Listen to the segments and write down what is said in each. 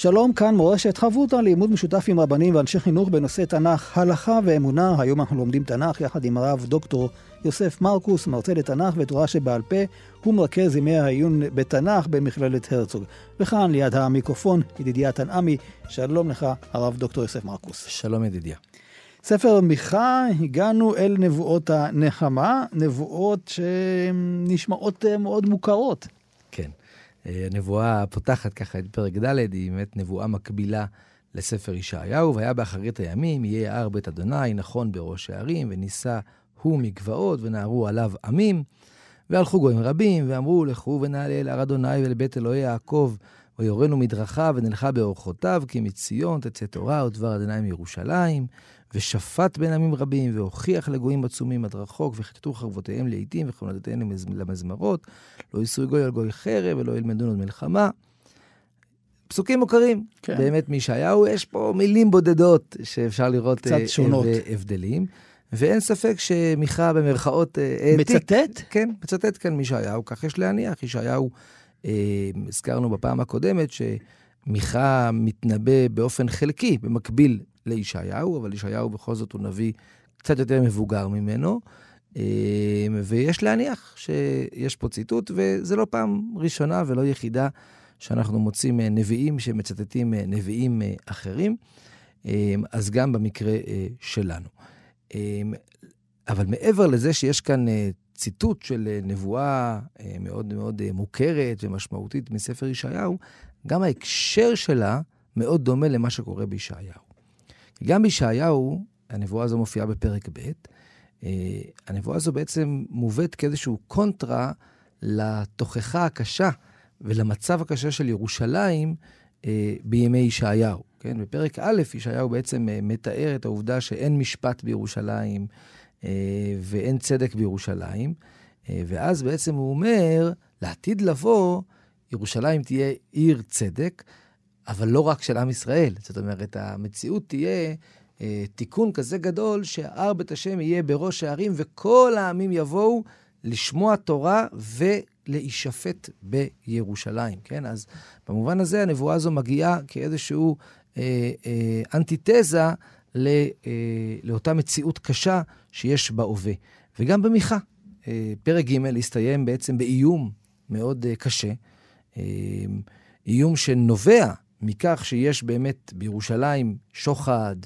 שלום, כאן מורשת חברותא לימוד משותף עם רבנים ואנשי חינוך בנושא תנ"ך, הלכה ואמונה. היום אנחנו לומדים תנ"ך יחד עם הרב דוקטור יוסף מרקוס, מרצה לתנ"ך ותורה שבעל פה. הוא מרכז ימי העיון בתנ"ך במכללת הרצוג. וכאן, ליד המיקרופון, ידידיה תנעמי, שלום לך, הרב דוקטור יוסף מרקוס. שלום ידידיה. ספר מיכה, הגענו אל נבואות הנחמה, נבואות שנשמעות מאוד מוכרות. כן. הנבואה הפותחת ככה את פרק ד' היא באמת נבואה מקבילה לספר ישעיהו, והיה באחרית הימים, יהיה יער בית אדוני, נכון בראש הערים, ונישא הוא מגבעות, ונערו עליו עמים. והלכו גויים רבים, ואמרו, לכו ונעלה אל הר אדוני ולבית אלוהי יעקב, ויורנו מדרכיו ונלכה באורחותיו, כי מציון תצא תורה ודבר אדוני מירושלים. ושפט בין עמים רבים, והוכיח לגויים עצומים עד רחוק, וכתתו חרבותיהם לעיתים, וכהונתיהם למזמרות. לא יישאו גוי על גוי חרב, ולא ילמדון עוד מלחמה. פסוקים מוכרים, כן. באמת מישעיהו, יש פה מילים בודדות שאפשר לראות קצת שונות. הבדלים. ואין ספק שמיכה במרכאות העתיק. מצטט? כן, מצטט כאן מישעיהו, כך יש להניח. ישעיהו, אה, הזכרנו בפעם הקודמת, שמיכה מתנבא באופן חלקי, במקביל לישעיהו, אבל ישעיהו בכל זאת הוא נביא קצת יותר מבוגר ממנו. ויש להניח שיש פה ציטוט, וזה לא פעם ראשונה ולא יחידה שאנחנו מוצאים נביאים שמצטטים נביאים אחרים, אז גם במקרה שלנו. אבל מעבר לזה שיש כאן ציטוט של נבואה מאוד מאוד מוכרת ומשמעותית מספר ישעיהו, גם ההקשר שלה מאוד דומה למה שקורה בישעיהו. גם בישעיהו, הנבואה הזו מופיעה בפרק ב', אה, הנבואה הזו בעצם מובאת כאיזשהו קונטרה לתוכחה הקשה ולמצב הקשה של ירושלים אה, בימי ישעיהו. כן? בפרק א', ישעיהו בעצם אה, מתאר את העובדה שאין משפט בירושלים ואין צדק בירושלים, ואז בעצם הוא אומר, לעתיד לבוא, ירושלים תהיה עיר צדק, אבל לא רק של עם ישראל. זאת אומרת, המציאות תהיה אה, תיקון כזה גדול, שהר בית השם יהיה בראש הערים, וכל העמים יבואו לשמוע תורה ולהישפט בירושלים, כן? אז במובן הזה הנבואה הזו מגיעה כאיזשהו אה, אה, אנטיתזה לא, אה, לאותה מציאות קשה שיש בהווה. וגם במיכה. אה, פרק ג' הסתיים בעצם באיום מאוד אה, קשה. אה, איום שנובע מכך שיש באמת בירושלים שוחד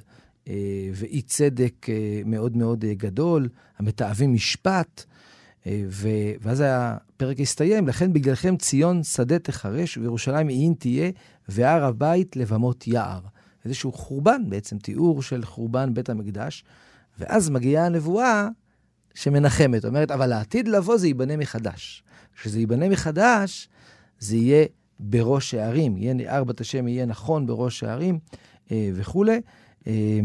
אה, ואי צדק אה, מאוד מאוד אה, גדול, המתעבים משפט, אה, ו, ואז הפרק הסתיים, לכן בגללכם ציון שדה תחרש וירושלים עיין תהיה, והר הבית לבמות יער. איזשהו חורבן בעצם, תיאור של חורבן בית המקדש, ואז מגיעה הנבואה שמנחמת, אומרת, אבל העתיד לבוא זה ייבנה מחדש. כשזה ייבנה מחדש, זה יהיה בראש הערים, יהיה נער בת השם יהיה נכון בראש הערים אה, וכולי. אה,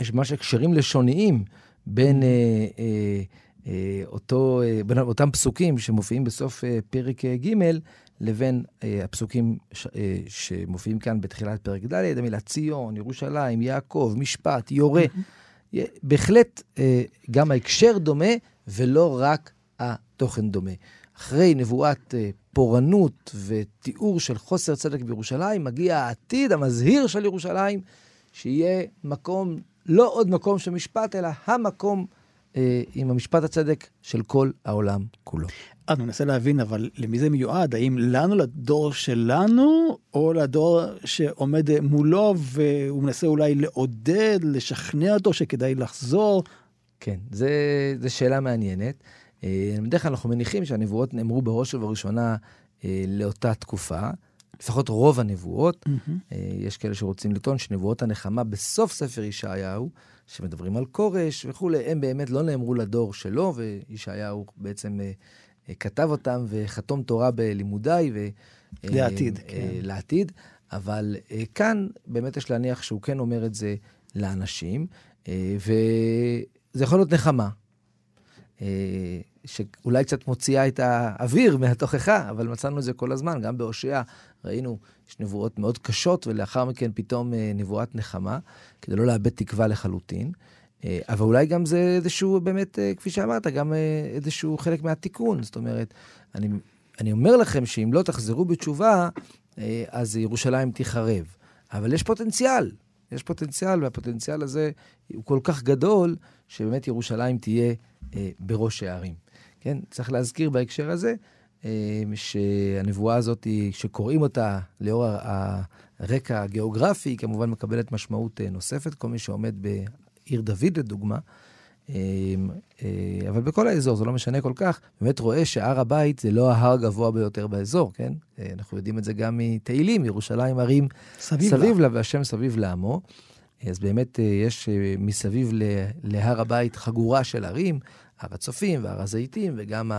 יש ממש הקשרים לשוניים בין אה, אה, אה, אותו, אה, בין אותם פסוקים שמופיעים בסוף אה, פרק אה, ג' לבין אה, הפסוקים ש, אה, שמופיעים כאן בתחילת פרק ד', המילה ציון, ירושלים, יעקב, משפט, יורה. בהחלט אה, גם ההקשר דומה ולא רק התוכן דומה. אחרי נבואת אה, פורענות ותיאור של חוסר צדק בירושלים, מגיע העתיד המזהיר של ירושלים, שיהיה מקום, לא עוד מקום של משפט, אלא המקום אה, עם המשפט הצדק של כל העולם כולו. אני מנסה להבין, אבל למי זה מיועד? האם לנו, לדור שלנו, או לדור שעומד מולו והוא מנסה אולי לעודד, לשכנע אותו שכדאי לחזור? כן, זו שאלה מעניינת. אה, בדרך כלל אנחנו מניחים שהנבואות נאמרו בראש ובראשונה אה, לאותה תקופה. לפחות רוב הנבואות. Mm-hmm. יש כאלה שרוצים לטעון שנבואות הנחמה בסוף ספר ישעיהו, שמדברים על כורש וכולי, הם באמת לא נאמרו לדור שלו, וישעיהו בעצם כתב אותם וחתום תורה בלימודיי. ו... לעתיד, כן. לעתיד. אבל כאן באמת יש להניח שהוא כן אומר את זה לאנשים, וזה יכול להיות נחמה. שאולי קצת מוציאה את האוויר מהתוכחה, אבל מצאנו את זה כל הזמן. גם בהושע ראינו, יש נבואות מאוד קשות, ולאחר מכן פתאום אה, נבואת נחמה, כדי לא לאבד תקווה לחלוטין. אה, אבל אולי גם זה איזשהו, באמת, אה, כפי שאמרת, גם איזשהו חלק מהתיקון. זאת אומרת, אני, אני אומר לכם שאם לא תחזרו בתשובה, אז ירושלים תיחרב. אבל יש פוטנציאל, יש פוטנציאל, והפוטנציאל הזה הוא כל כך גדול, שבאמת ירושלים תהיה אה, בראש הערים. כן? צריך להזכיר בהקשר הזה אה, שהנבואה הזאת, שקוראים אותה לאור הרקע הגיאוגרפי, היא כמובן מקבלת משמעות אה, נוספת. כל מי שעומד בעיר דוד, לדוגמה, אבל בכל האזור, זה לא משנה כל כך, באמת רואה שהר הבית זה לא ההר הגבוה ביותר באזור, כן? אנחנו יודעים את זה גם מתהילים, ירושלים הרים סביב, סביב לה, והשם סביב לעמו. אז באמת יש מסביב להר הבית חגורה של ערים, הר הצופים והר הזיתים, וגם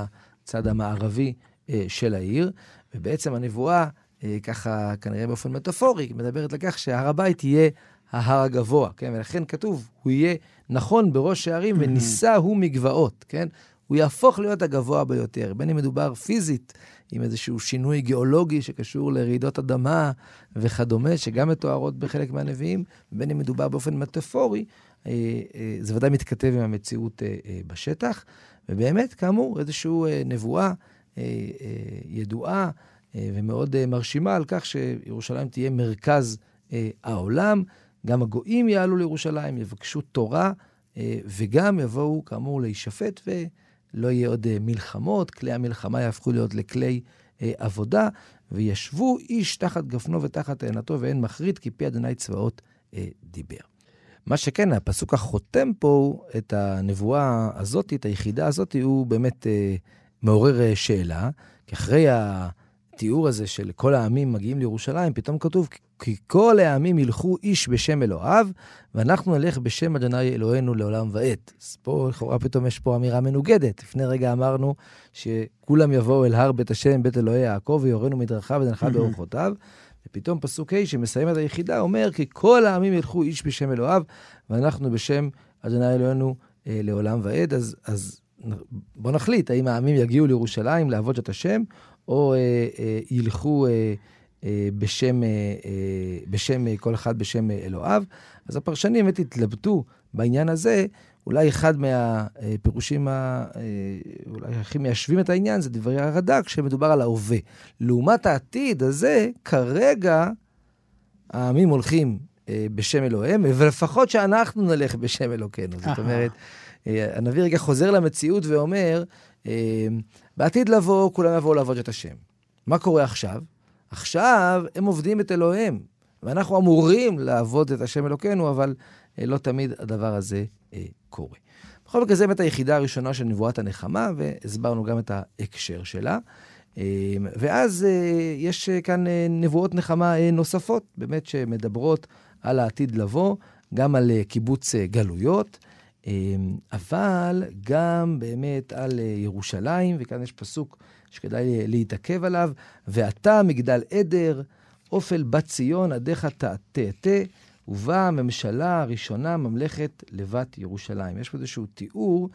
הצד המערבי אה, של העיר. ובעצם הנבואה, אה, ככה כנראה באופן מטאפורי, מדברת לכך שהר הבית יהיה ההר הגבוה, כן? ולכן כתוב, הוא יהיה נכון בראש הערים ונישא הוא מגבעות, כן? הוא יהפוך להיות הגבוה ביותר, בין אם מדובר פיזית, עם איזשהו שינוי גיאולוגי שקשור לרעידות אדמה וכדומה, שגם מתוארות בחלק מהנביאים, בין אם מדובר באופן מטאפורי, אה, אה, זה ודאי מתכתב עם המציאות אה, בשטח. ובאמת, כאמור, איזושהי נבואה ידועה ומאוד מרשימה על כך שירושלים תהיה מרכז העולם. גם הגויים יעלו לירושלים, יבקשו תורה, וגם יבואו, כאמור, להישפט, ולא יהיה עוד מלחמות. כלי המלחמה יהפכו להיות לכלי עבודה, וישבו איש תחת גפנו ותחת תאנתו, ואין מחריד, כי פי אדוני צבאות דיבר. מה שכן, הפסוק החותם פה את הנבואה הזאת, את היחידה הזאת, הוא באמת אה, מעורר אה, שאלה, כי אחרי התיאור הזה של כל העמים מגיעים לירושלים, פתאום כתוב, כי כל העמים ילכו איש בשם אלוהיו, ואנחנו נלך בשם אדוני אלוהינו לעולם ועד. אז פה לכאורה פתאום יש פה אמירה מנוגדת. לפני רגע אמרנו שכולם יבואו אל הר בית השם, בית אלוהי יעקב, ויורנו מדרכיו ונלכה באורחותיו. ופתאום פסוק ה' שמסיים את היחידה אומר, כי כל העמים ילכו איש בשם אלוהיו, ואנחנו בשם אדוני אלוהינו אה, לעולם ועד. אז, אז בואו נחליט, האם העמים יגיעו לירושלים לעבוד את השם, או אה, אה, ילכו אה, אה, בשם, אה, אה, בשם, אה, כל אחד בשם אה, אלוהיו. אז הפרשנים באמת התלבטו בעניין הזה. אולי אחד מהפירושים ה... אה, אולי הכי מיישבים את העניין זה דברי הרד"ק, שמדובר על ההווה. לעומת העתיד הזה, כרגע העמים הולכים בשם אלוהיהם, ולפחות שאנחנו נלך בשם אלוקינו. זאת אומרת, הנביא רגע חוזר למציאות ואומר, בעתיד לבוא, כולם יבואו לעבוד את השם. מה קורה עכשיו? עכשיו הם עובדים את אלוהיהם, ואנחנו אמורים לעבוד את השם אלוקינו, אבל לא תמיד הדבר הזה קורה. בכל מקרה, זו באמת היחידה הראשונה של נבואת הנחמה, והסברנו גם את ההקשר שלה. אמ, ואז אה, יש אה, כאן אה, נבואות נחמה נוספות, באמת שמדברות על העתיד לבוא, גם על קיבוץ גלויות, אבל גם באמת על ירושלים, וכאן יש פסוק שכדאי להתעכב עליו, ואתה מגדל עדר, אופל בת ציון, עדיך תעתעתה. ובאה הממשלה הראשונה, ממלכת לבת ירושלים. יש פה איזשהו תיאור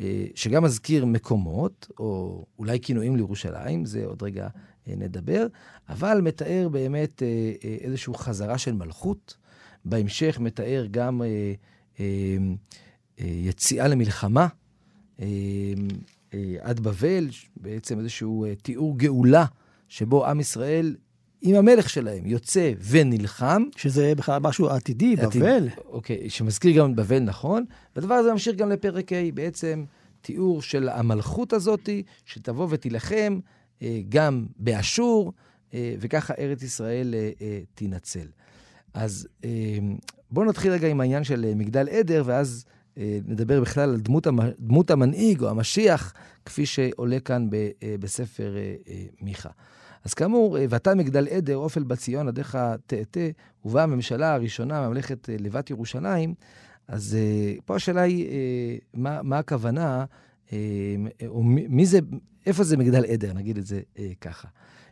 אה, שגם מזכיר מקומות, או אולי כינויים לירושלים, זה עוד רגע אה, נדבר, אבל מתאר באמת אה, אה, איזושהי חזרה של מלכות. בהמשך מתאר גם אה, אה, אה, יציאה למלחמה אה, אה, עד בבל, בעצם איזשהו אה, תיאור גאולה, שבו עם ישראל עם המלך שלהם, יוצא ונלחם. שזה בכלל משהו עתידי, עתיד, בבל. אוקיי, שמזכיר גם את בבל, נכון. והדבר הזה ממשיך גם לפרק ה', בעצם תיאור של המלכות הזאת, שתבוא ותילחם אה, גם באשור, אה, וככה ארץ ישראל אה, תינצל. אז בואו נתחיל רגע עם העניין של מגדל עדר, ואז נדבר בכלל על דמות, דמות המנהיג או המשיח, כפי שעולה כאן בספר מיכה. אז כאמור, ואתה מגדל עדר, אופל בציון, עדיך תאטה, ובאה הממשלה הראשונה, ממלכת לבת ירושלים, אז פה השאלה היא, מה, מה הכוונה, או מי זה, איפה זה מגדל עדר, נגיד את זה ככה.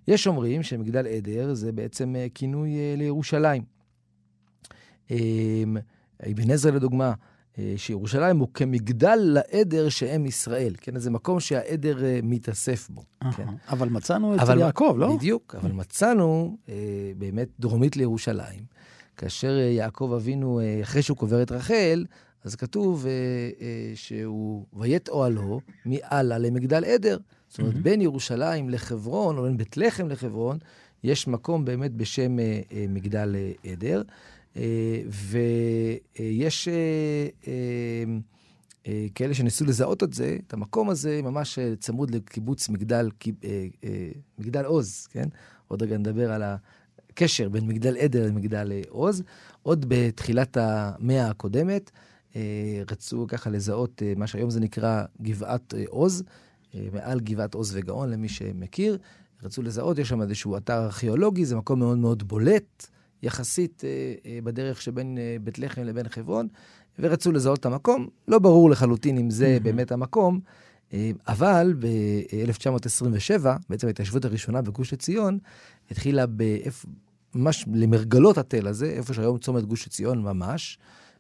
יש אומרים שמגדל עדר זה בעצם כינוי לירושלים. אבן עזרא לדוגמה, אה, שירושלים הוא כמגדל לעדר שהם ישראל, כן? זה מקום שהעדר אה, מתאסף בו. כן? אבל מצאנו אצל אבל, יעקב, לא? בדיוק, אבל מצאנו אה, באמת דרומית לירושלים, כאשר יעקב אבינו, אחרי שהוא קובר את רחל, אז כתוב שהוא ויית אוהלו מעלה למגדל עדר. זאת אומרת, בין ירושלים לחברון, או בין בית לחם לחברון, יש מקום באמת בשם מגדל עדר. אה, ויש אה, אה, כאלה שניסו לזהות את זה, את המקום הזה, ממש צמוד לקיבוץ מגדל, מגדל עוז, כן? עוד רגע נדבר על הקשר בין מגדל עדר למגדל עוז. עוד בתחילת המאה הקודמת, רצו ככה לזהות מה שהיום זה נקרא גבעת עוז, מעל גבעת עוז וגאון, למי שמכיר. רצו לזהות, יש שם איזשהו אתר ארכיאולוגי, זה מקום מאוד מאוד בולט. יחסית אה, אה, בדרך שבין אה, בית לחם לבין חברון, ורצו לזהות את המקום. לא ברור לחלוטין אם זה mm-hmm. באמת המקום, אבל ב-1927, בעצם ההתיישבות הראשונה בגוש עציון, התחילה ממש למרגלות התל הזה, איפה שהיום צומת גוש עציון ממש.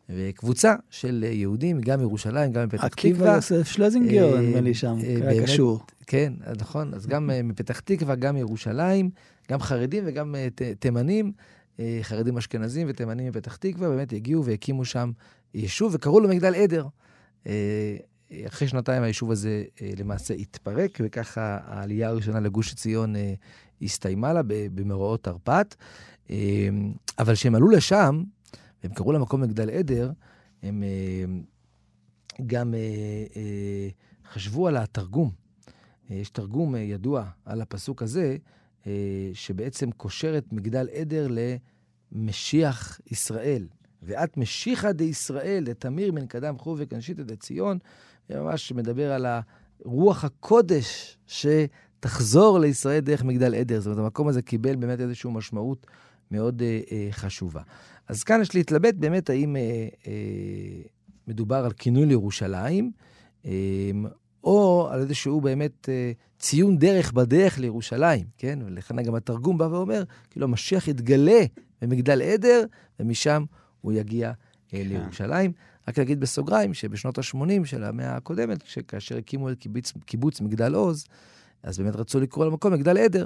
וקבוצה של יהודים, גם מירושלים, גם מפתח תקווה. עקיבא יוסף שלזינגר, נדמה לי שם, היה קשור. כן, נכון. אז גם מפתח תקווה, גם מירושלים, גם חרדים וגם תימנים. אה, חרדים אשכנזים ותימנים מפתח תקווה, באמת הגיעו והקימו שם יישוב וקראו לו מגדל עדר. אה, אחרי שנתיים היישוב הזה אה, למעשה התפרק, וככה העלייה הראשונה לגוש עציון הסתיימה לה במאורעות תרפ"ט. אבל כשהם עלו לשם, והם קראו למקום מגדל עדר, הם גם חשבו על התרגום. יש תרגום ידוע על הפסוק הזה, אה, שבעצם קושר את מגדל עדר למשיח ישראל. ואת משיחא דישראל, לתמיר מן קדם חוב וכנשית את ציון, ממש מדבר על רוח הקודש שתחזור לישראל דרך מגדל עדר. זאת אומרת, המקום הזה קיבל באמת איזושהי משמעות מאוד אה, אה, חשובה. אז כאן יש להתלבט באמת האם אה, אה, מדובר על כינוי לירושלים, אה, או על איזשהו באמת אה, ציון דרך בדרך לירושלים, כן? ולכן גם התרגום בא ואומר, כאילו המשיח יתגלה במגדל עדר, ומשם הוא יגיע אה, כן. לירושלים. רק להגיד בסוגריים שבשנות ה-80 של המאה הקודמת, כאשר הקימו את קיבוץ, קיבוץ מגדל עוז, אז באמת רצו לקרוא למקום מגדל עדר.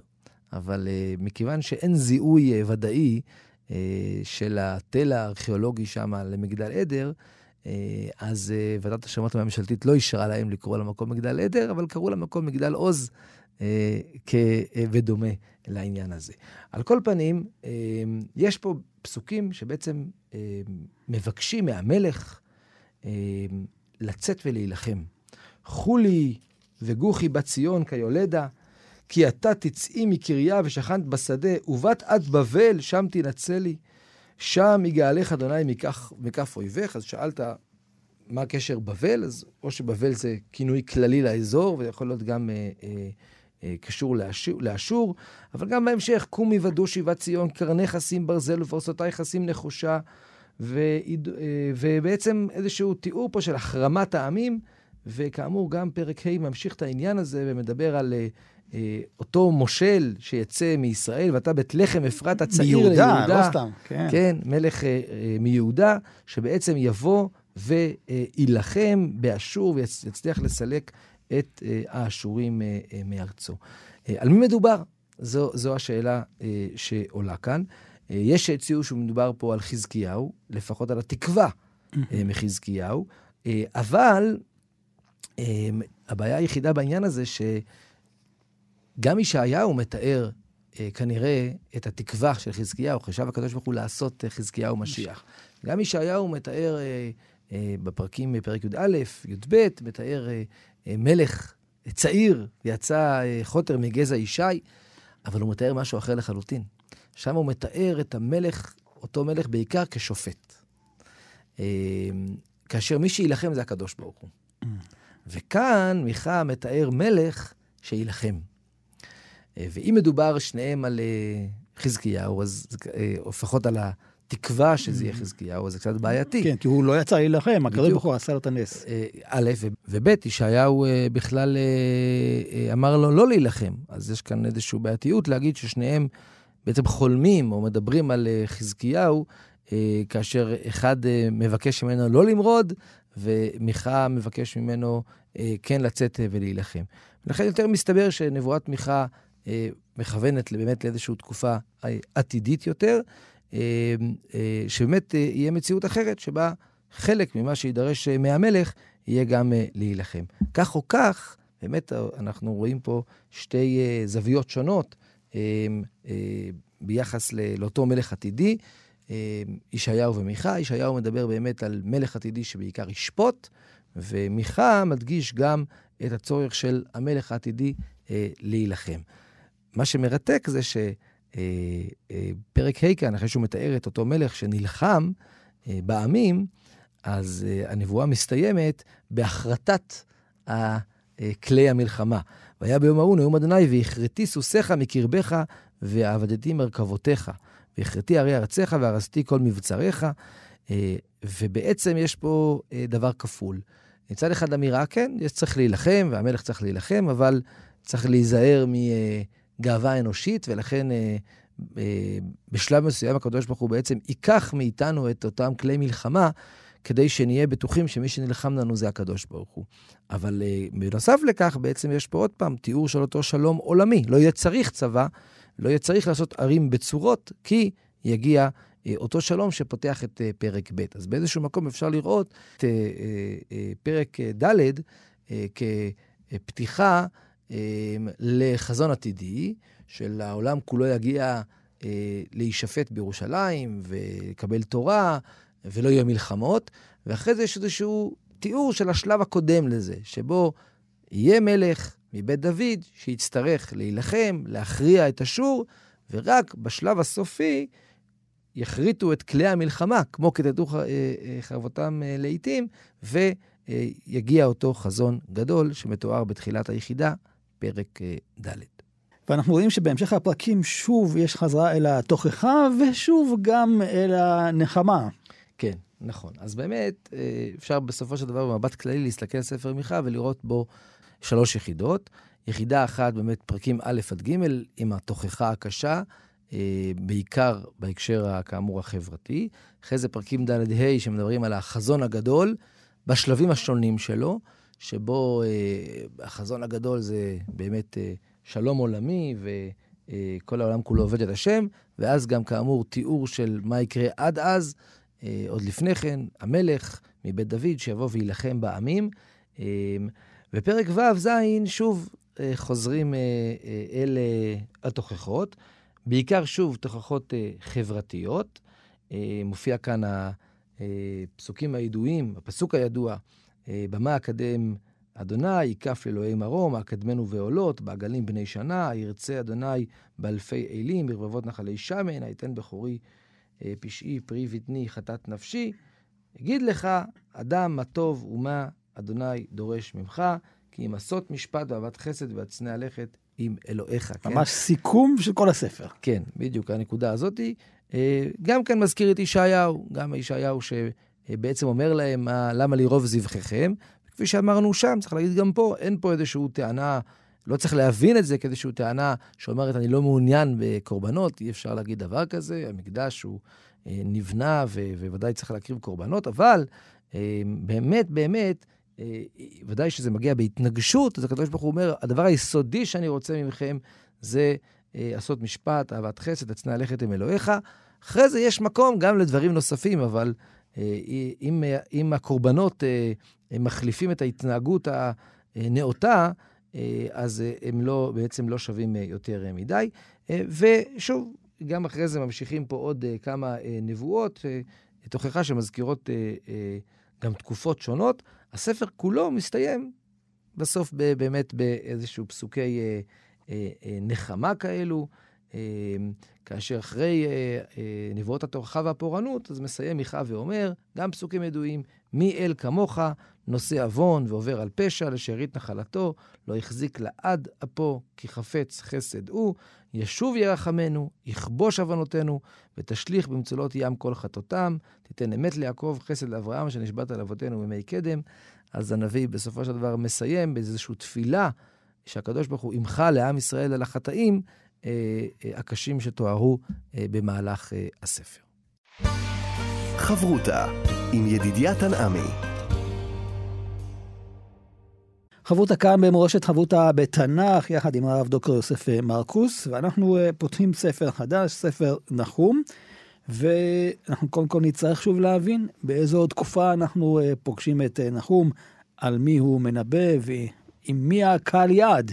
אבל uh, מכיוון שאין זיהוי uh, ודאי uh, של התל הארכיאולוגי שם למגדל עדר, אז אה, ועדת השמות הממשלתית לא אישרה להם לקרוא למקום מגדל עדר, אבל קראו למקום מגדל עוז אה, ודומה לעניין הזה. על כל פנים, יש פה פסוקים שבעצם מבקשים מהמלך לצאת ולהילחם. חולי וגוחי בת ציון כיולדה, כי אתה תצאי מקריה ושכנת בשדה, ובת עד בבל, שם תנצלי. שם יגאלך אדוני מכף, מכף אויביך. אז שאלת מה הקשר בבל, אז או שבבל זה כינוי כללי לאזור, ויכול להיות גם אה, אה, אה, קשור לאשור, לאשור, אבל גם בהמשך, קום יוודאו שיבת ציון, קרני חסים ברזל ופרסותי חסים נחושה, ו, אה, ובעצם איזשהו תיאור פה של החרמת העמים, וכאמור, גם פרק ה' ממשיך את העניין הזה ומדבר על אה, אותו מושל שיצא מישראל, ואתה בית לחם אפרת הצעיר ליהודה. מיהודה, לא סתם, כן. כן, מלך אה, אה, מיהודה, שבעצם יבוא ויילחם באשור ויצליח לסלק את האשורים מארצו. על מי מדובר? זו, זו השאלה שעולה כאן. יש שהציעו שמדובר פה על חזקיהו, לפחות על התקווה מחזקיהו, אבל הבעיה היחידה בעניין הזה, ש... גם ישעיהו מתאר אה, כנראה את התקווה של חזקיהו, חשב הקדוש ברוך הוא לעשות אה, חזקיהו משיח. גם ישעיהו מתאר אה, אה, בפרקים, בפרק י"א, י"ב, מתאר אה, אה, מלך צעיר, יצא אה, חוטר מגזע ישי, אבל הוא מתאר משהו אחר לחלוטין. שם הוא מתאר את המלך, אותו מלך בעיקר כשופט. אה, כאשר מי שיילחם זה הקדוש ברוך הוא. Mm. וכאן מיכה מתאר מלך שיילחם. ואם מדובר שניהם על חזקיהו, אז לפחות על התקווה שזה יהיה חזקיהו, אז זה קצת בעייתי. כן, כי הוא לא יצא להילחם, הקדוש ברוך הוא עשה לו את הנס. א', וב', ישעיהו בכלל אמר לו לא להילחם. אז יש כאן איזושהי בעייתיות להגיד ששניהם בעצם חולמים או מדברים על חזקיהו, כאשר אחד מבקש ממנו לא למרוד, ומיכה מבקש ממנו כן לצאת ולהילחם. לכן יותר מסתבר שנבואת מיכה מכוונת באמת לאיזושהי תקופה עתידית יותר, שבאמת יהיה מציאות אחרת, שבה חלק ממה שידרש מהמלך יהיה גם להילחם. כך או כך, באמת אנחנו רואים פה שתי זוויות שונות ביחס לאותו מלך עתידי, ישעיהו ומיכה. ישעיהו מדבר באמת על מלך עתידי שבעיקר ישפוט, ומיכה מדגיש גם את הצורך של המלך העתידי אה, להילחם. מה שמרתק זה שפרק אה, ה' כאן, אחרי שהוא מתאר את אותו מלך שנלחם אה, בעמים, אז אה, הנבואה מסתיימת בהחרטת כלי המלחמה. והיה ביום ההוא נאום אדוני, והכרתי סוסיך מקרבך, ועבדתי מרכבותיך. והכרתי הרי ארציך, והרסתי כל מבצריך. אה, ובעצם יש פה אה, דבר כפול. מצד אחד אמירה, כן, צריך להילחם, והמלך צריך להילחם, אבל צריך להיזהר מגאווה אנושית, ולכן אה, אה, בשלב מסוים הקדוש ברוך הוא בעצם ייקח מאיתנו את אותם כלי מלחמה, כדי שנהיה בטוחים שמי שנלחם לנו זה הקדוש ברוך הוא. אבל אה, בנוסף לכך, בעצם יש פה עוד פעם תיאור של אותו שלום עולמי. לא יהיה צריך צבא, לא יהיה צריך לעשות ערים בצורות, כי יגיע אה, אותו שלום שפותח את אה, פרק ב'. אז באיזשהו מקום אפשר לראות את אה, פרק ד' כפתיחה לחזון עתידי, של העולם כולו יגיע להישפט בירושלים ולקבל תורה, ולא יהיו מלחמות, ואחרי זה יש איזשהו תיאור של השלב הקודם לזה, שבו יהיה מלך מבית דוד שיצטרך להילחם, להכריע את אשור, ורק בשלב הסופי יכריתו את כלי המלחמה, כמו כתתו אה, אה, חרבותם אה, לעיתים, ויגיע אותו חזון גדול שמתואר בתחילת היחידה, פרק ד'. ואנחנו רואים שבהמשך הפרקים שוב יש חזרה אל התוכחה, ושוב גם אל הנחמה. כן, נכון. אז באמת, אפשר בסופו של דבר במבט כללי להסתכל על ספר מיכה ולראות בו שלוש יחידות. יחידה אחת, באמת פרקים א' עד ג', עם התוכחה הקשה, אה, בעיקר בהקשר, כאמור, החברתי. אחרי זה פרקים ד'-ה' שמדברים על החזון הגדול, בשלבים השונים שלו, שבו אה, החזון הגדול זה באמת אה, שלום עולמי, וכל העולם כולו עובד את השם, ואז גם, כאמור, תיאור של מה יקרה עד אז, עוד לפני כן, המלך מבית דוד שיבוא ויילחם בעמים. בפרק ו'-ז', שוב חוזרים אל התוכחות. בעיקר, שוב, תוכחות אה, חברתיות. אה, מופיע כאן הפסוקים הידועים, הפסוק הידוע, אה, במה אקדם אדוני, ייקף לאלוהי מרום, אקדמנו ועולות, בעגלים בני שנה, ירצה אדוני באלפי אלים, ברבבות נחלי שמן, היתן בכורי פשעי, פרי בטני, חטאת נפשי. אגיד לך, אדם מה טוב ומה אדוני דורש ממך, כי אם עשות משפט ואהבת חסד והצנע לכת, עם אלוהיך. כן? ממש כן? סיכום של כל הספר. כן, בדיוק, הנקודה הזאת. אה, גם כאן מזכיר את ישעיהו, גם ישעיהו שבעצם אומר להם, למה לרוב זבחיכם? כפי שאמרנו שם, צריך להגיד גם פה, אין פה איזושהי טענה, לא צריך להבין את זה כאיזושהי טענה שאומרת, אני לא מעוניין בקורבנות, אי אפשר להגיד דבר כזה, המקדש הוא אה, נבנה ובוודאי צריך להקריב קורבנות, אבל אה, באמת, באמת, אה, ודאי שזה מגיע בהתנגשות, אז הקדוש ברוך הוא אומר, הדבר היסודי שאני רוצה מכם זה אה, לעשות משפט, אהבת חסד, הצנע לכת עם אלוהיך. אחרי זה יש מקום גם לדברים נוספים, אבל אה, אם, אם הקורבנות מחליפים את ההתנהגות הנאותה, אז הם לא, בעצם לא שווים יותר מדי. ושוב, גם אחרי זה ממשיכים פה עוד כמה נבואות, תוכחה שמזכירות גם תקופות שונות. הספר כולו מסתיים בסוף באמת באיזשהו פסוקי אה, אה, אה, נחמה כאלו, אה, כאשר אחרי אה, אה, נבואות התוכחה והפורענות, אז מסיים מיכה ואומר, גם פסוקים ידועים, מי אל כמוך, נושא עוון ועובר על פשע לשארית נחלתו, לא החזיק לעד אפו, כי חפץ חסד הוא, ישוב ירחמנו, יכבוש עוונותינו, ותשליך במצולות ים כל חטאותם, תיתן אמת ליעקב, חסד לאברהם, שנשבעת על אבותינו בימי קדם. אז הנביא בסופו של דבר מסיים באיזושהי תפילה, שהקדוש ברוך הוא ימחה לעם ישראל על החטאים הקשים שתוארו אה, במהלך אה, הספר. חברותה עם ידידיה תנעמי חברותה כאן במורשת חברותה בתנ"ך, יחד עם הרב דוקטור יוסף אה, מרקוס, ואנחנו אה, פותחים ספר חדש, ספר נחום, ואנחנו קודם כל נצטרך שוב להבין באיזו תקופה אנחנו אה, פוגשים את נחום, על מי הוא מנבא ועם מי הקהל יעד.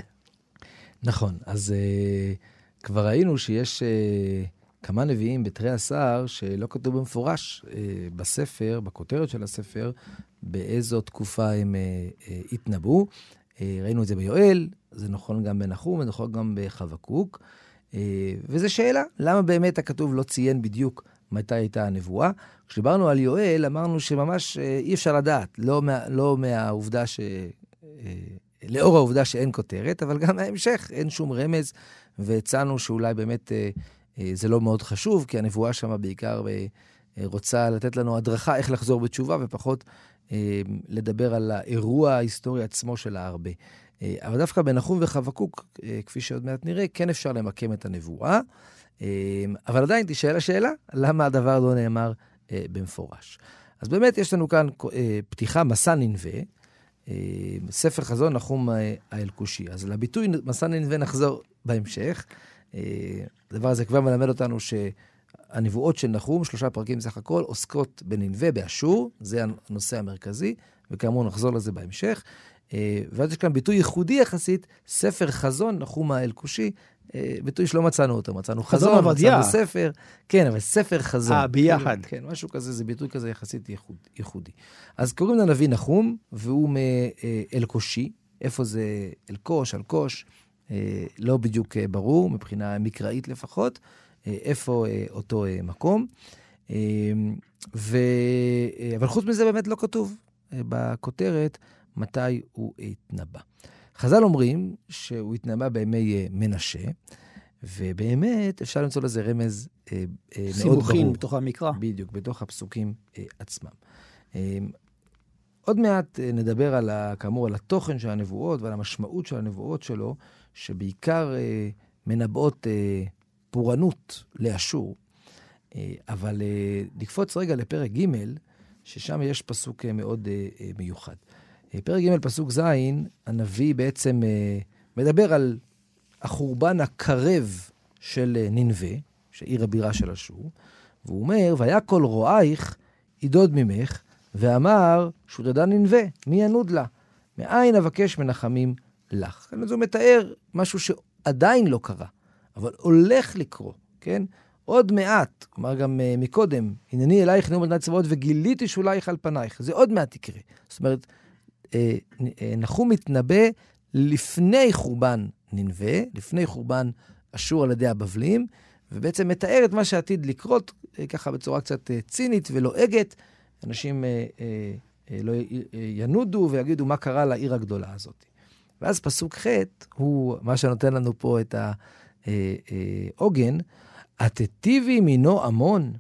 נכון, אז uh, כבר ראינו שיש uh, כמה נביאים בתרי עשר שלא כתוב במפורש uh, בספר, בכותרת של הספר, באיזו תקופה הם uh, uh, התנבאו. Uh, ראינו את זה ביואל, זה נכון גם בנחום, זה נכון גם בחבקוק. Uh, וזו שאלה, למה באמת הכתוב לא ציין בדיוק מתי הייתה הנבואה? כשדיברנו על יואל, אמרנו שממש uh, אי אפשר לדעת, לא, מה, לא מהעובדה ש... Uh, לאור העובדה שאין כותרת, אבל גם ההמשך, אין שום רמז, והצענו שאולי באמת uh, uh, זה לא מאוד חשוב, כי הנבואה שם בעיקר uh, רוצה לתת לנו הדרכה איך לחזור בתשובה, ופחות אה, לדבר על האירוע ההיסטורי עצמו של ההרבה. אה, אבל דווקא בנחום וחבקוק, אה, כפי שעוד מעט נראה, כן אפשר למקם את הנבואה. אבל עדיין תשאל השאלה, למה הדבר לא נאמר במפורש. אז באמת יש לנו כאן פתיחה, מסע ננבה, ספר חזון נחום האלקושי. אז לביטוי מסע ננבה נחזור בהמשך. הדבר הזה כבר מלמד אותנו ש... הנבואות של נחום, שלושה פרקים בסך הכל, עוסקות בננבה, באשור, זה הנושא המרכזי, וכאמור נחזור לזה בהמשך. אה, ואז יש כאן ביטוי ייחודי יחסית, ספר חזון, נחום האלקושי, אה, ביטוי שלא מצאנו אותו, מצאנו חזון, חזון מצאנו ספר, כן, אבל ספר חזון. אה, ביחד. כן, משהו כזה, זה ביטוי כזה יחסית ייחוד, ייחודי. אז קוראים לנביא נחום, והוא מאלקושי, איפה זה אלקוש, אלקוש, לא בדיוק ברור, מבחינה מקראית לפחות. איפה אה, אותו אה, מקום. אה, ו... אבל חוץ מזה באמת לא כתוב בכותרת מתי הוא התנבא. חז"ל אומרים שהוא התנבא בימי מנשה, ובאמת אפשר למצוא לזה רמז אה, אה, מאוד ברור. סימוכים בתוך המקרא. בדיוק, בתוך הפסוקים אה, עצמם. אה, עוד מעט נדבר על, כאמור, על התוכן של הנבואות ועל המשמעות של הנבואות שלו, שבעיקר אה, מנבאות אה, פורענות לאשור. אה, אבל אה, נקפוץ רגע לפרק ג', ששם יש פסוק אה, מאוד מיוחד. פרק ג', פסוק ז', הנביא בעצם מדבר על החורבן הקרב של ננבה, שעיר הבירה של אשור, והוא אומר, והיה כל רועייך ידוד ממך, ואמר, שודדה ננבה, מי ינוד לה? מאין אבקש מנחמים לך? אז הוא מתאר משהו שעדיין לא קרה. אבל הולך לקרות, כן? עוד מעט, כלומר גם uh, מקודם, הנני אלייך נאום אדוני צבאות וגיליתי שולייך על פנייך. זה עוד מעט יקרה. זאת אומרת, uh, uh, נחום מתנבא לפני חורבן ננבה, לפני חורבן אשור על ידי הבבלים, ובעצם מתאר את מה שעתיד לקרות, ככה בצורה קצת צינית ולועגת. אנשים לא ינודו ויגידו מה קרה לעיר הגדולה הזאת. ואז פסוק ח' הוא מה שנותן לנו פה את ה... אה, אה, התיטיבי מינו עמון,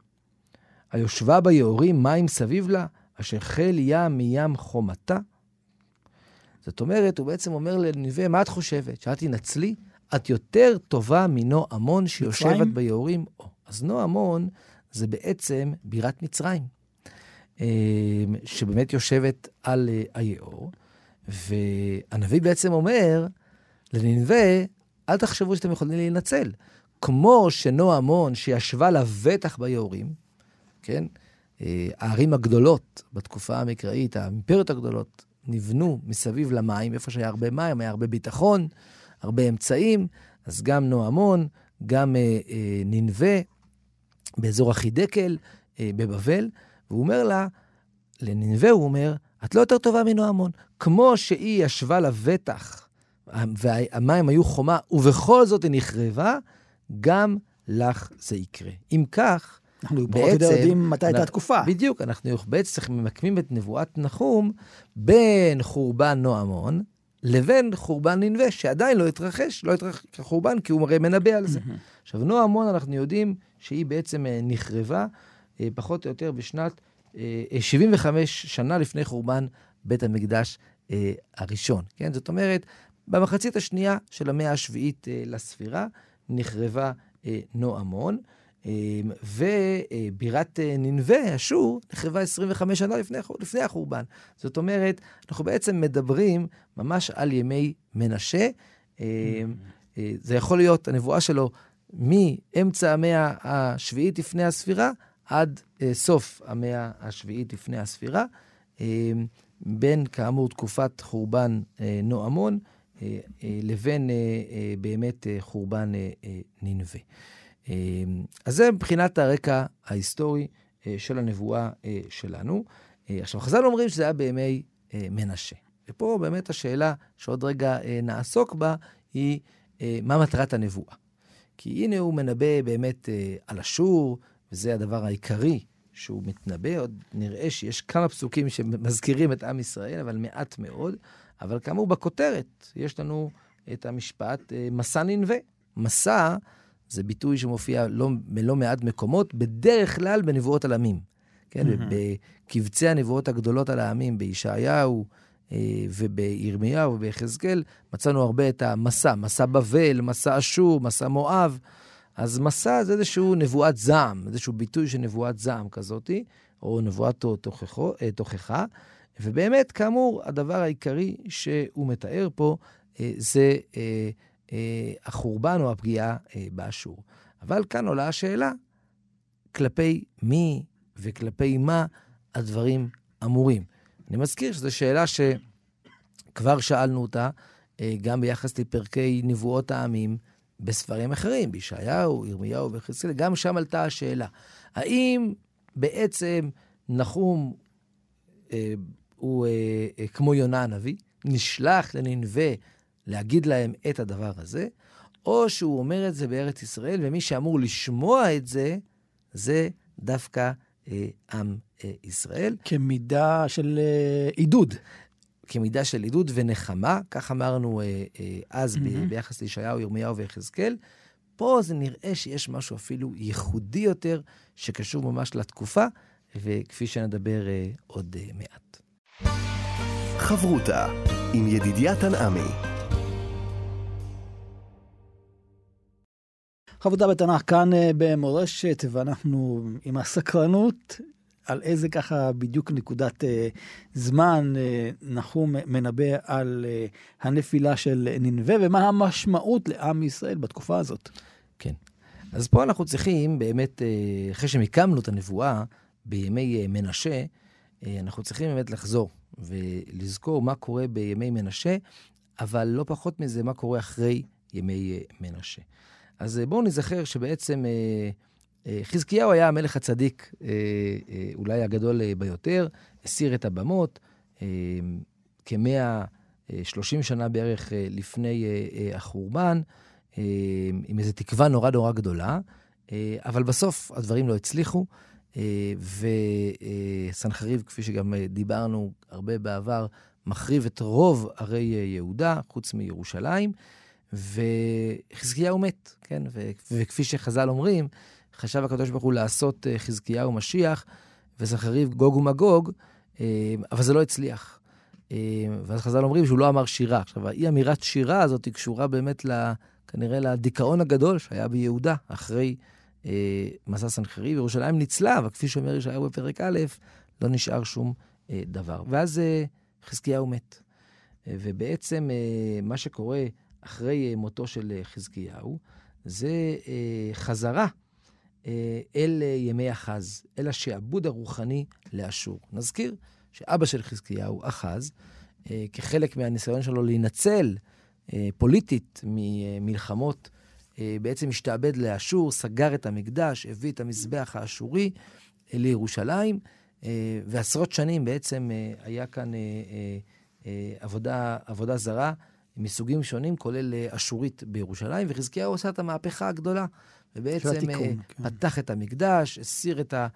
היושבה ביעורים מים סביב לה, אשר חיל ים מים חומתה. זאת אומרת, הוא בעצם אומר לנווה, מה את חושבת? שאת תנצלי? את יותר טובה מנו עמון שיושבת ביעורים? או, אז נו עמון זה בעצם בירת מצרים, אה, שבאמת יושבת על היאור, והנביא בעצם אומר לננבה, אל תחשבו שאתם יכולים להינצל. כמו שנועה המון, שישבה לבטח ביהורים, כן? אה, הערים הגדולות בתקופה המקראית, האימפריות הגדולות, נבנו מסביב למים, איפה שהיה הרבה מים, היה הרבה ביטחון, הרבה אמצעים, אז גם נועמון, גם אה, אה, ננבה, באזור החידקל, אה, בבבל, והוא אומר לה, לננבה הוא אומר, את לא יותר טובה מנועמון. כמו שהיא ישבה לבטח והמים היו חומה, ובכל זאת היא נחרבה, גם לך זה יקרה. אם כך... אנחנו או יותר יודעים מתי הייתה התקופה. בדיוק, אנחנו בעצם ממקמים את נבואת נחום בין חורבן נועמון לבין חורבן ננבה, שעדיין לא התרחש, לא התרחש כחורבן, כי הוא הרי מנבא על זה. עכשיו, נועמון, אנחנו יודעים שהיא בעצם אה, נחרבה אה, פחות או יותר בשנת 75 שנה לפני חורבן בית המקדש הראשון. כן? זאת אומרת, במחצית השנייה של המאה השביעית לספירה נחרבה נועמון. אמ, ובירת אה, ננבה, אשור, נחרבה 25 שנה לפני, לפני החורבן. זאת אומרת, אנחנו בעצם מדברים ממש על ימי מנשה. אמ, אה, זה יכול להיות, הנבואה שלו, מאמצע המאה השביעית לפני הספירה עד אה, סוף המאה השביעית לפני הספירה, אמ, בין, כאמור, תקופת חורבן נועמון לבין באמת חורבן ננבה. אמ, אז זה מבחינת הרקע ההיסטורי אה, של הנבואה אה, שלנו. אה, עכשיו, חז"ל אומרים שזה היה בימי מנשה. ופה באמת השאלה שעוד רגע נעסוק בה, היא מה מטרת הנבואה. כי הנה הוא מנבא באמת על אשור, וזה הדבר העיקרי שהוא מתנבא. עוד נראה שיש כמה פסוקים שמזכירים את עם ישראל, אבל מעט מאוד. אבל כאמור, בכותרת יש לנו את המשפט מסע ננבה. מסע זה ביטוי שמופיע לא, בלא מעט מקומות, בדרך כלל בנבואות על עמים. כן, mm-hmm. בקבצי הנבואות הגדולות על העמים, בישעיהו אה, ובירמיהו וביחזקאל, מצאנו הרבה את המסע, מסע בבל, מסע אשור, מסע מואב. אז מסע זה איזשהו נבואת זעם, איזשהו ביטוי של נבואת זעם כזאתי, או נבואת אה, תוכחה. ובאמת, כאמור, הדבר העיקרי שהוא מתאר פה אה, זה אה, החורבן או הפגיעה באשור. אבל כאן עולה השאלה, כלפי מי וכלפי מה הדברים אמורים. אני מזכיר שזו שאלה שכבר שאלנו אותה גם ביחס לפרקי נבואות העמים בספרים אחרים, בישעיהו, ירמיהו וחזקאל, גם שם עלתה השאלה, האם בעצם נחום אה, הוא אה, אה, כמו יונה הנביא, נשלח לננבה להגיד להם את הדבר הזה, או שהוא אומר את זה בארץ ישראל, ומי שאמור לשמוע את זה, זה דווקא אה, עם אה, ישראל. כמידה של אה, עידוד. כמידה של עידוד ונחמה, כך אמרנו אה, אה, אז mm-hmm. ב- ביחס לישעיהו, ירמיהו ויחזקאל. פה זה נראה שיש משהו אפילו ייחודי יותר, שקשור ממש לתקופה, וכפי שנדבר אה, עוד אה, מעט. חברותה עם ידידיה תנעמי. חבודה בתנ"ך כאן אה, במורשת, ואנחנו עם הסקרנות על איזה ככה בדיוק נקודת אה, זמן אה, נחום מנבא על אה, הנפילה של ננבה, ומה המשמעות לעם ישראל בתקופה הזאת. כן. אז פה אנחנו צריכים באמת, אה, אחרי שמיקמנו את הנבואה בימי אה, מנשה, אה, אנחנו צריכים באמת לחזור ולזכור מה קורה בימי מנשה, אבל לא פחות מזה, מה קורה אחרי ימי מנשה. אז אה, בואו נזכר שבעצם אה, אה, חזקיהו היה המלך הצדיק, אולי הגדול ביותר, הסיר את הבמות, כמאה שלושים שנה בערך לפני החורבן, עם איזו תקווה נורא נורא גדולה, אבל בסוף הדברים לא הצליחו, וסנחריב, כפי שגם דיברנו הרבה בעבר, מחריב את רוב ערי יהודה, חוץ מירושלים. וחזקיהו מת, כן? וכפי שחז"ל אומרים, חשב הקדוש ברוך הוא לעשות uh, חזקיהו משיח, וזכריב גוג ומגוג, uh, אבל זה לא הצליח. Uh, ואז חז"ל אומרים שהוא לא אמר שירה. עכשיו, האי אמירת שירה הזאת היא קשורה באמת, ל, כנראה, לדיכאון הגדול שהיה ביהודה אחרי uh, מסע סנחריב. ירושלים ניצלה, אבל כפי שאומר ישעיהו בפרק א', לא נשאר שום uh, דבר. ואז uh, חזקיהו מת. Uh, ובעצם uh, מה שקורה אחרי אה, מותו של אה, חזקיהו, זה אה, חזרה אל ימי אחז, אל השעבוד הרוחני לאשור. נזכיר שאבא של חזקיהו, אחז, כחלק מהניסיון שלו להינצל פוליטית ממלחמות, בעצם השתעבד לאשור, סגר את המקדש, הביא את המזבח האשורי לירושלים, ועשרות שנים בעצם היה כאן עבודה, עבודה זרה. מסוגים שונים, כולל אה, אשורית בירושלים, וחזקיהו עושה את המהפכה הגדולה. ובעצם התיקון, אה, כן. פתח את המקדש, הסיר את, ה,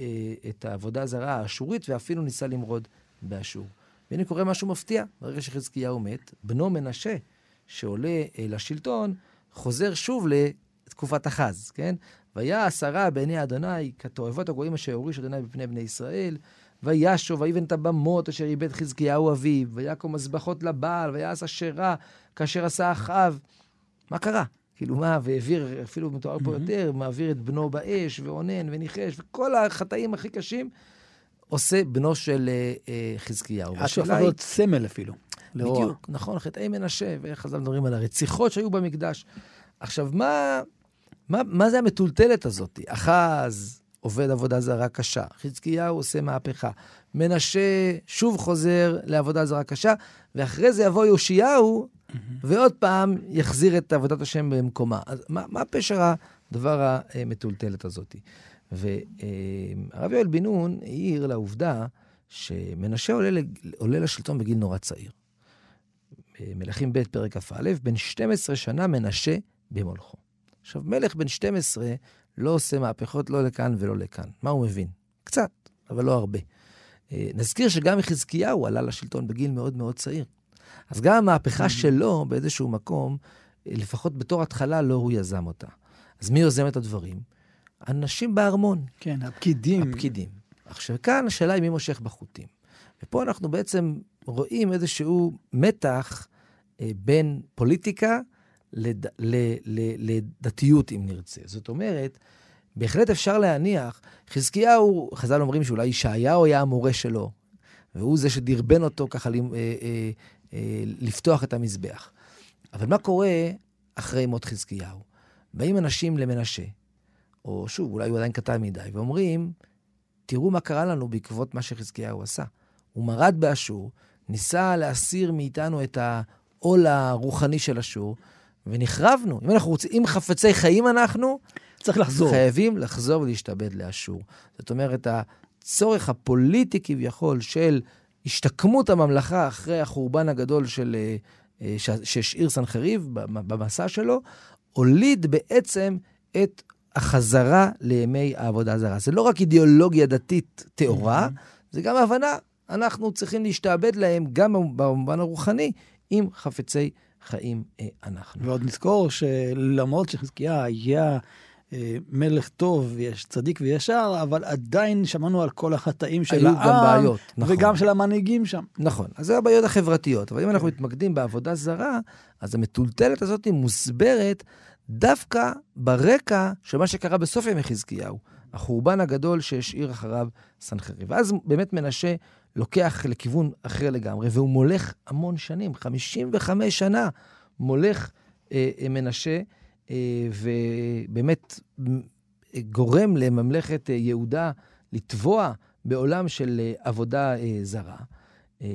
אה, את העבודה הזרה האשורית, ואפילו ניסה למרוד באשור. והנה קורה משהו מפתיע, ברגע שחזקיהו מת, בנו מנשה, שעולה אה, לשלטון, חוזר שוב לתקופת אחז, כן? ויעש הרע בעיני אדוני כתועבות הגויים אשר הוריש אדוני בפני בני ישראל. וישוב ויבן את הבמות אשר איבד חזקיהו אביו, ויקום מזבחות לבעל, ויעש אשרה כאשר עשה אחאב. מה קרה? כאילו מה, והעביר, אפילו מתואר פה יותר, מעביר את בנו באש, ואונן, וניחש, וכל החטאים הכי קשים עושה בנו של אה, אה, חזקיהו. עד שהוא הפך להיות סמל אפילו. לרוע. בדיוק, נכון, חטאי מנשה, וחז"ל מדברים על הרציחות שהיו במקדש. עכשיו, מה, מה, מה זה המטולטלת הזאת? אחז עובד עבודה זרה קשה, חזקיהו עושה מהפכה, מנשה שוב חוזר לעבודה זרה קשה, ואחרי זה יבוא יאשיהו, ועוד פעם יחזיר את עבודת השם במקומה. אז מה, מה פשר הדבר המטולטלת הזאת? והרב יואל בן נון העיר לעובדה שמנשה עולה, עולה לשלטון בגיל נורא צעיר. מלכים ב', פרק כ"א, בן 12 שנה מנשה במולכו. עכשיו, מלך בן 12 לא עושה מהפכות לא לכאן ולא לכאן. מה הוא מבין? קצת, אבל לא הרבה. אה, נזכיר שגם חזקיהו עלה לשלטון בגיל מאוד מאוד צעיר. אז גם המהפכה שלו, באיזשהו מקום, לפחות בתור התחלה, לא הוא יזם אותה. אז מי יוזם את הדברים? אנשים בארמון. כן, הפקידים. הפקידים. עכשיו, כאן השאלה היא מי מושך בחוטים. ופה אנחנו בעצם רואים איזשהו מתח אה, בין פוליטיקה לד, ל, ל, לדתיות, אם נרצה. זאת אומרת, בהחלט אפשר להניח, חזקיהו, חז"ל אומרים שאולי ישעיהו היה המורה שלו, והוא זה שדרבן אותו ככה אה, אה, לפתוח את המזבח. אבל מה קורה אחרי מות חזקיהו? באים אנשים למנשה, או שוב, אולי הוא עדיין קטן מדי, ואומרים, תראו מה קרה לנו בעקבות מה שחזקיהו עשה. הוא מרד באשור, ניסה להסיר מאיתנו את העול הרוחני של אשור, ונחרבנו. אם אנחנו רוצים, אם חפצי חיים אנחנו, צריך לחזור. חייבים לחזור ולהשתעבד לאשור. זאת אומרת, הצורך הפוליטי כביכול של השתקמות הממלכה אחרי החורבן הגדול של, אה, אה, שהשאיר סנחריב במ- במסע שלו, הוליד בעצם את החזרה לימי העבודה הזרה. זה לא רק אידיאולוגיה דתית טהורה, זה גם הבנה, אנחנו צריכים להשתעבד להם גם במובן הרוחני, אם חפצי חיים אה, אנחנו. ועוד נזכור שלמרות שחזקיה היה מלך טוב, יש צדיק וישר, אבל עדיין שמענו על כל החטאים של העם, גם בעיות, נכון. וגם של המנהיגים שם. נכון, אז זה הבעיות החברתיות. אבל אם אנחנו מתמקדים בעבודה זרה, אז המטולטלת הזאת מוסברת דווקא ברקע של מה שקרה בסוף ימי חזקיהו, החורבן הגדול שהשאיר אחריו סנחריב. ואז באמת מנשה לוקח לכיוון אחר לגמרי, והוא מולך המון שנים, 55 שנה מולך אה, אה, מנשה, אה, ובאמת מ- אה, גורם לממלכת אה, יהודה לטבוע בעולם של אה, עבודה אה, זרה. אה,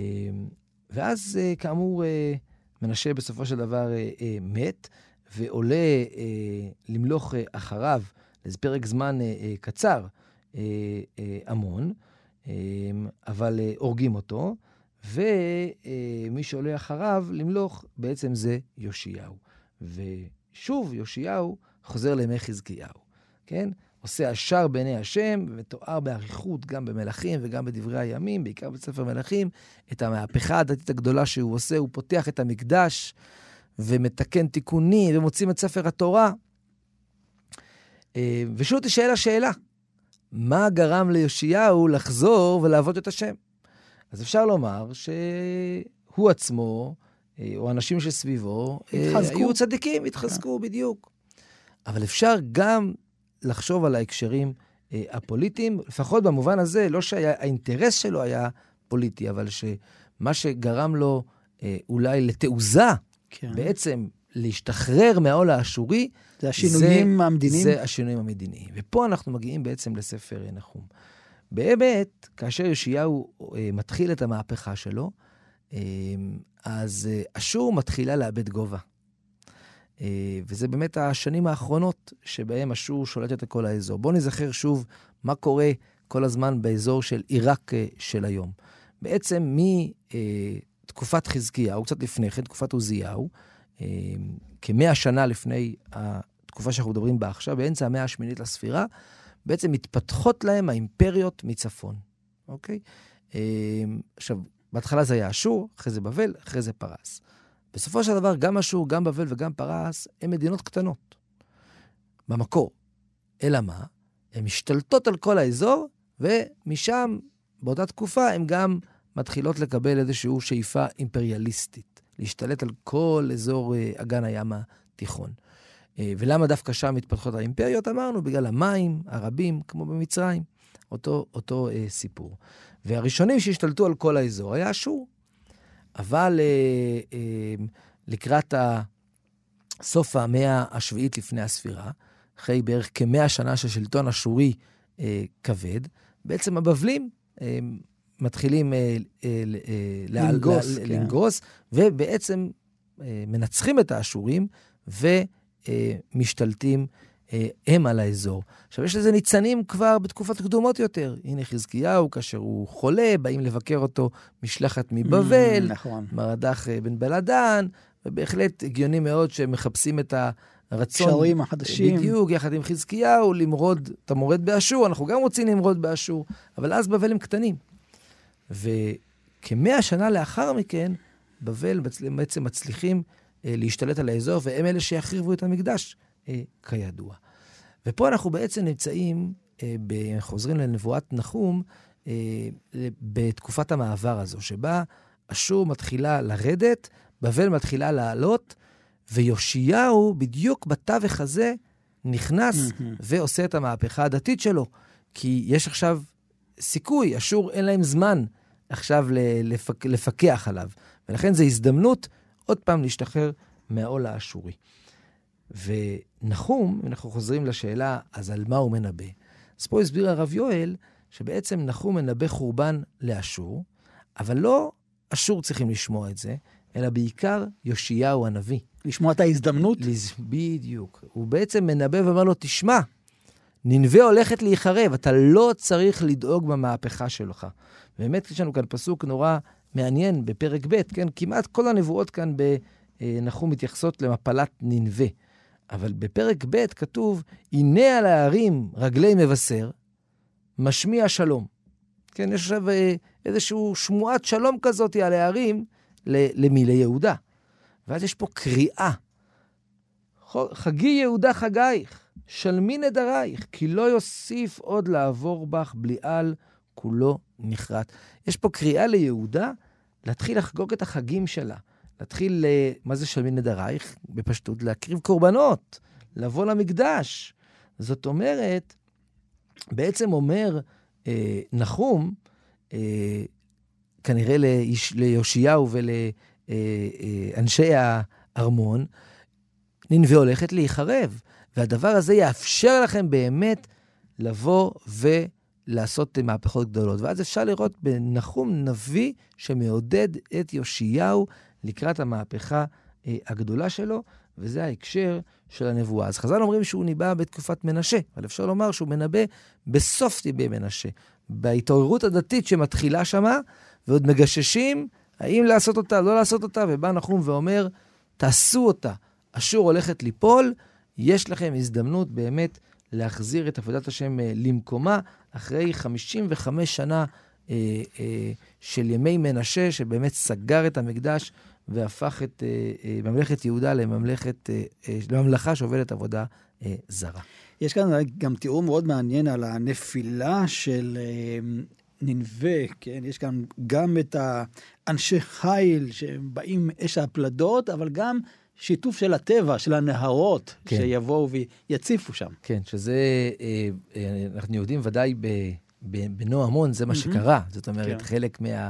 ואז, אה, כאמור, אה, מנשה בסופו של דבר אה, אה, מת, ועולה אה, למלוך אה, אחריו, לאיזה פרק זמן אה, אה, קצר, אה, אה, המון, אה, אבל אה, הורגים אותו, ומי שעולה אחריו למלוך בעצם זה יאשיהו. ושוב, יאשיהו חוזר לימי חזקיהו, כן? עושה השער בעיני השם, ומתואר באריכות גם במלכים וגם בדברי הימים, בעיקר בספר מלכים, את המהפכה הדתית הגדולה שהוא עושה, הוא פותח את המקדש ומתקן תיקונים ומוצאים את ספר התורה. אה, ושוב תשאל השאלה, מה גרם ליאשיהו לחזור ולעבוד את השם? אז אפשר לומר שהוא עצמו, או אנשים שסביבו, אה, התחזקו. היו צדיקים, התחזקו בדיוק. אבל אפשר גם לחשוב על ההקשרים אה, הפוליטיים, לפחות במובן הזה, לא שהאינטרס שלו היה פוליטי, אבל שמה שגרם לו אה, אולי לתעוזה, כן. בעצם להשתחרר מהעול האשורי, זה השינויים המדיניים. זה השינויים המדיניים. ופה אנחנו מגיעים בעצם לספר אה, נחום. באמת, כאשר יאשיהו אה, מתחיל את המהפכה שלו, אה, אז אה, אשור מתחילה לאבד גובה. אה, וזה באמת השנים האחרונות שבהם אשור שולטת על כל האזור. בואו נזכר שוב מה קורה כל הזמן באזור של עיראק אה, של היום. בעצם מתקופת חזקיהו, קצת לפני כן, תקופת עוזיהו, אה, כמאה שנה לפני התקופה שאנחנו מדברים בה עכשיו, באמצע המאה השמינית לספירה, בעצם מתפתחות להם האימפריות מצפון, אוקיי? עכשיו, בהתחלה זה היה אשור, אחרי זה בבל, אחרי זה פרס. בסופו של דבר, גם אשור, גם בבל וגם פרס הן מדינות קטנות. במקור. אלא מה? הן משתלטות על כל האזור, ומשם, באותה תקופה, הן גם מתחילות לקבל איזושהי שאיפה אימפריאליסטית, להשתלט על כל אזור אה, אגן הים התיכון. אה, ולמה דווקא שם מתפתחות האימפריות? אמרנו, בגלל המים הרבים, כמו במצרים. אותו, אותו אה, סיפור. והראשונים שהשתלטו על כל האזור היה אשור. אבל אה, אה, לקראת סוף המאה השביעית לפני הספירה, אחרי בערך כמאה שנה של שלטון אשורי אה, כבד, בעצם הבבלים אה, מתחילים אה, אה, אה, לנגוס, לה, כן. לנגוס, ובעצם אה, מנצחים את האשורים ומשתלטים אה, הם על האזור. עכשיו, יש לזה ניצנים כבר בתקופות קדומות יותר. הנה חזקיהו, כאשר הוא חולה, באים לבקר אותו משלחת מבבל, mm, נכון. מרדך אה, בן בלדן, ובהחלט הגיוני מאוד שהם מחפשים את הרצון... קשרים החדשים. בדיוק, יחד עם חזקיהו, למרוד, אתה מורד באשור, אנחנו גם רוצים למרוד באשור, אבל אז בבל הם קטנים. וכמאה שנה לאחר מכן, בבל בעצם מצליחים אה, להשתלט על האזור, והם אלה שיחריבו את המקדש. אה, כידוע. ופה אנחנו בעצם נמצאים, אה, חוזרים לנבואת נחום, אה, בתקופת המעבר הזו, שבה אשור מתחילה לרדת, בבל מתחילה לעלות, ויאשיהו בדיוק בתווך הזה נכנס mm-hmm. ועושה את המהפכה הדתית שלו. כי יש עכשיו סיכוי, אשור אין להם זמן עכשיו לפק, לפקח עליו. ולכן זו הזדמנות עוד פעם להשתחרר מהעול האשורי. ונחום, אם אנחנו חוזרים לשאלה, אז על מה הוא מנבא? אז פה הסביר הרב יואל, שבעצם נחום מנבא חורבן לאשור, אבל לא אשור צריכים לשמוע את זה, אלא בעיקר יאשיהו הנביא. לשמוע את ההזדמנות? בדיוק. הוא בעצם מנבא ואומר לו, תשמע, ננבה הולכת להיחרב, אתה לא צריך לדאוג במהפכה שלך. באמת, יש לנו כאן פסוק נורא מעניין בפרק ב', כן? כמעט כל הנבואות כאן בנחום מתייחסות למפלת ננבה. אבל בפרק ב' כתוב, הנה על ההרים רגלי מבשר, משמיע שלום. כן, יש עכשיו אה, איזושהי שמועת שלום כזאת על ההרים למי? ליהודה. ואז יש פה קריאה. חגי יהודה חגייך, שלמי נדרייך, כי לא יוסיף עוד לעבור בך בליעל, כולו נכרת. יש פה קריאה ליהודה להתחיל לחגוג את החגים שלה. להתחיל, אה, מה זה שלמי נדרייך? בפשטות, להקריב קורבנות, לבוא למקדש. זאת אומרת, בעצם אומר אה, נחום, אה, כנראה ליש, ליאשיהו ולאנשי אה, אה, הארמון, ננבה הולכת להיחרב. והדבר הזה יאפשר לכם באמת לבוא ולעשות מהפכות גדולות. ואז אפשר לראות בנחום נביא שמעודד את יאשיהו לקראת המהפכה אה, הגדולה שלו, וזה ההקשר של הנבואה. אז חז"ל אומרים שהוא ניבא בתקופת מנשה, אבל אפשר לומר שהוא מנבא בסוף טיבי מנשה. בהתעוררות הדתית שמתחילה שמה, ועוד מגששים האם לעשות אותה, לא לעשות אותה, ובא נחום ואומר, תעשו אותה. אשור הולכת ליפול, יש לכם הזדמנות באמת להחזיר את עבודת השם אה, למקומה, אחרי 55 שנה אה, אה, של ימי מנשה, שבאמת סגר את המקדש והפך את אה, אה, ממלכת יהודה לממלכת, אה, לממלכה שעובדת עבודה זרה. יש כאן גם תיאור מאוד מעניין על הנפילה של ננבה, כן? יש כאן גם את האנשי חיל שבאים אש הפלדות, אבל גם שיתוף של הטבע, של הנהרות, כן. שיבואו ויציפו שם. כן, שזה, אנחנו יודעים ודאי בנו המון, זה מה שקרה. זאת אומרת, כן. חלק מה...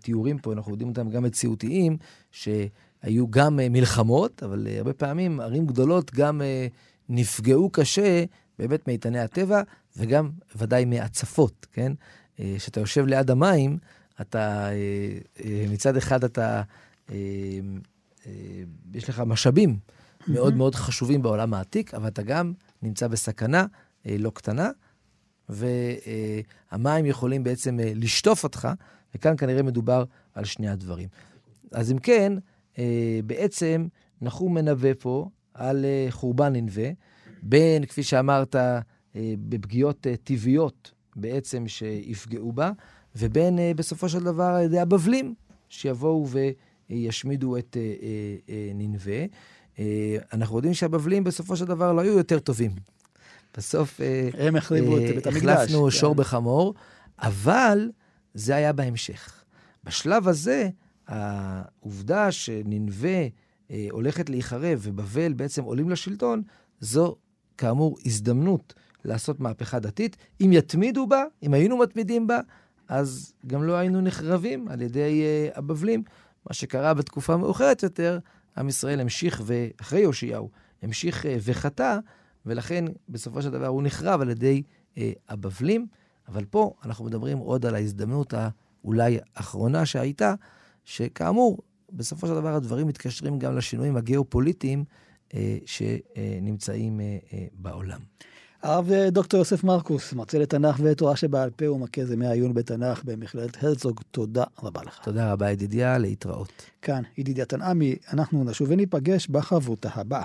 תיאורים פה, אנחנו יודעים אותם גם מציאותיים, שהיו גם אה, מלחמות, אבל אה, הרבה פעמים ערים גדולות גם אה, נפגעו קשה באמת מאיתני הטבע, וגם ודאי מהצפות, כן? כשאתה יושב ליד המים, אתה, מצד אחד אתה, יש לך משאבים מאוד מאוד חשובים בעולם העתיק, אבל אתה גם נמצא בסכנה לא קטנה, והמים יכולים בעצם לשטוף אותך, וכאן כנראה מדובר על שני הדברים. אז אם כן, אה, בעצם נחום מנבא פה על אה, חורבן ננבה, בין, כפי שאמרת, אה, בפגיעות אה, טבעיות בעצם שיפגעו בה, ובין בסופו של דבר על ידי הבבלים, שיבואו וישמידו את ננבה. אנחנו יודעים שהבבלים בסופו של דבר לא היו יותר טובים. בסוף... הם החריבו את בית המקדש. החלפנו כן. שור בחמור, אבל זה היה בהמשך. בשלב הזה, העובדה שננבה אה, הולכת להיחרב ובבל בעצם עולים לשלטון, זו כאמור הזדמנות לעשות מהפכה דתית. אם יתמידו בה, אם היינו מתמידים בה, אז גם לא היינו נחרבים על ידי uh, הבבלים. מה שקרה בתקופה מאוחרת יותר, עם ישראל המשיך, ואחרי יאשיהו, המשיך uh, וחטא, ולכן בסופו של דבר הוא נחרב על ידי uh, הבבלים. אבל פה אנחנו מדברים עוד על ההזדמנות האולי האחרונה שהייתה, שכאמור, בסופו של דבר הדברים מתקשרים גם לשינויים הגיאופוליטיים אה, שנמצאים אה, אה, בעולם. הרב אה, דוקטור יוסף מרקוס, מרצה לתנ"ך ותורה שבעל פה ומרכז ימי העיון בתנ"ך במכללת הרצוג, תודה רבה לך. תודה רבה ידידיה, להתראות. כאן ידידיה תנעמי, אנחנו נשוב וניפגש בחברותה הבאה.